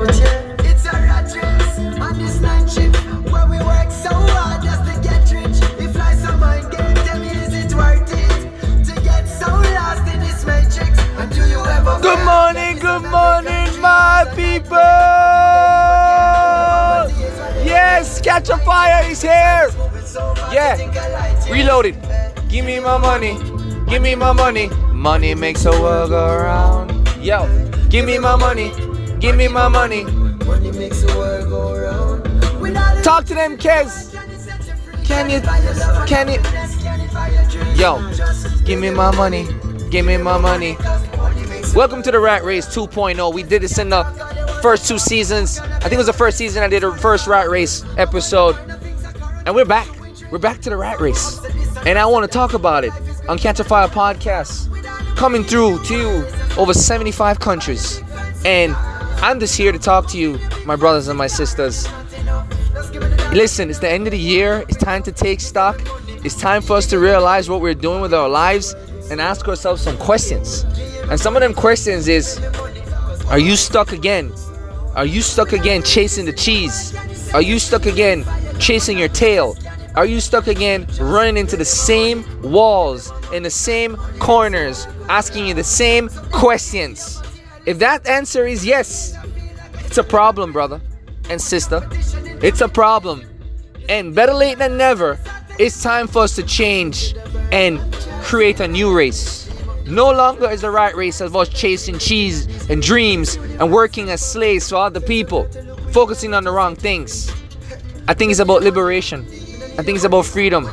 It's a rat race on this night shift where we work so hard just to get rich. If life's a mind game, tell me is it worth it to get so lost in this matrix? And do you ever? Good morning, good morning, my people. Yes, Catch a Fire is here. Yeah, reloaded. Give me my money. Give me my money. Money makes the world go round. Yo, give me my money. Give me my money. Money makes the world go round. With all the Talk to them, kids. Can you? Can you? Yo, give me my money. Give me my money. Welcome to the Rat Race 2.0. We did this in the first two seasons. I think it was the first season I did a first Rat Race episode. And we're back. We're back to the Rat Race. And I want to talk about it on Catch a Fire podcast. Coming through to you over 75 countries. And I'm just here to talk to you, my brothers and my sisters. Listen, it's the end of the year. It's time to take stock. It's time for us to realize what we're doing with our lives and ask ourselves some questions. And some of them questions is Are you stuck again? Are you stuck again chasing the cheese? Are you stuck again chasing your tail? Are you stuck again running into the same walls in the same corners, asking you the same questions? If that answer is yes, it's a problem, brother and sister. It's a problem. And better late than never, it's time for us to change and create a new race. No longer is the rat race of us chasing cheese and dreams and working as slaves for other people, focusing on the wrong things. I think it's about liberation. I think it's about freedom.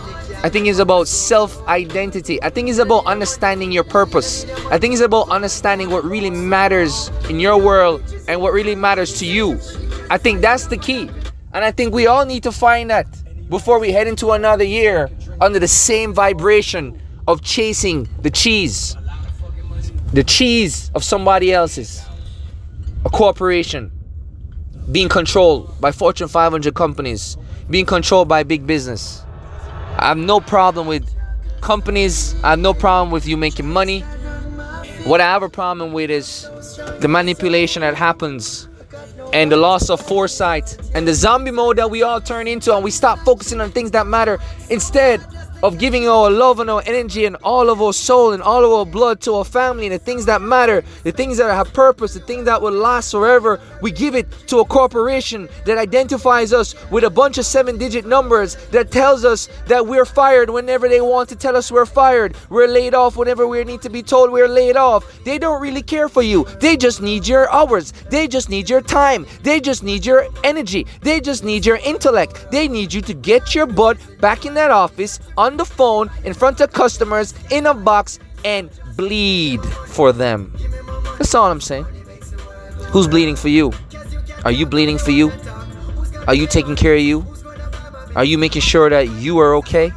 I think it's about self identity. I think it's about understanding your purpose. I think it's about understanding what really matters in your world and what really matters to you. I think that's the key. And I think we all need to find that before we head into another year under the same vibration of chasing the cheese. The cheese of somebody else's. A corporation being controlled by Fortune 500 companies, being controlled by big business. I have no problem with companies. I have no problem with you making money. What I have a problem with is the manipulation that happens and the loss of foresight and the zombie mode that we all turn into and we stop focusing on things that matter instead of giving our love and our energy and all of our soul and all of our blood to our family and the things that matter, the things that have purpose, the things that will last forever, we give it to a corporation that identifies us with a bunch of seven digit numbers that tells us that we're fired whenever they want to tell us we're fired. We're laid off whenever we need to be told we're laid off. They don't really care for you. They just need your hours. They just need your time. They just need your energy. They just need your intellect. They need you to get your butt back in that office on the phone in front of customers in a box and bleed for them. That's all I'm saying. Who's bleeding for you? Are you bleeding for you? Are you taking care of you? Are you making sure that you are okay?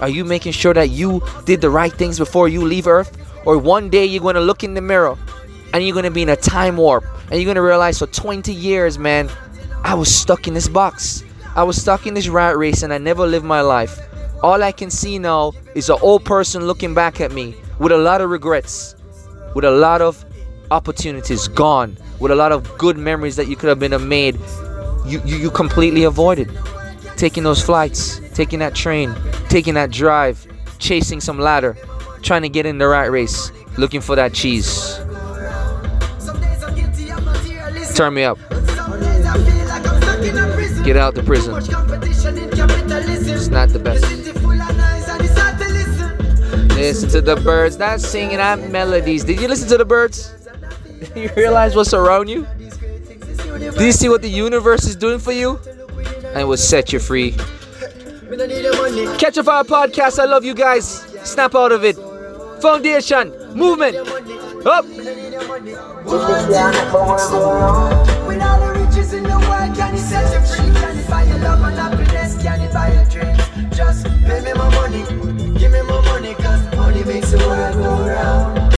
Are you making sure that you did the right things before you leave Earth? Or one day you're going to look in the mirror and you're going to be in a time warp and you're going to realize for 20 years, man, I was stuck in this box. I was stuck in this rat race and I never lived my life. All I can see now is an old person looking back at me with a lot of regrets, with a lot of opportunities gone, with a lot of good memories that you could have been made. You, you, you completely avoided taking those flights, taking that train, taking that drive, chasing some ladder, trying to get in the right race, looking for that cheese. Turn me up. Get out the prison. It's not the best. Listen. To the birds not singing out melodies. Did you listen to the birds? you realize what's around you? Do you see what the universe is doing for you? And it will set you free. Catch a Fire podcast. I love you guys. Snap out of it. Foundation. Movement. Up riches in the world, can you set you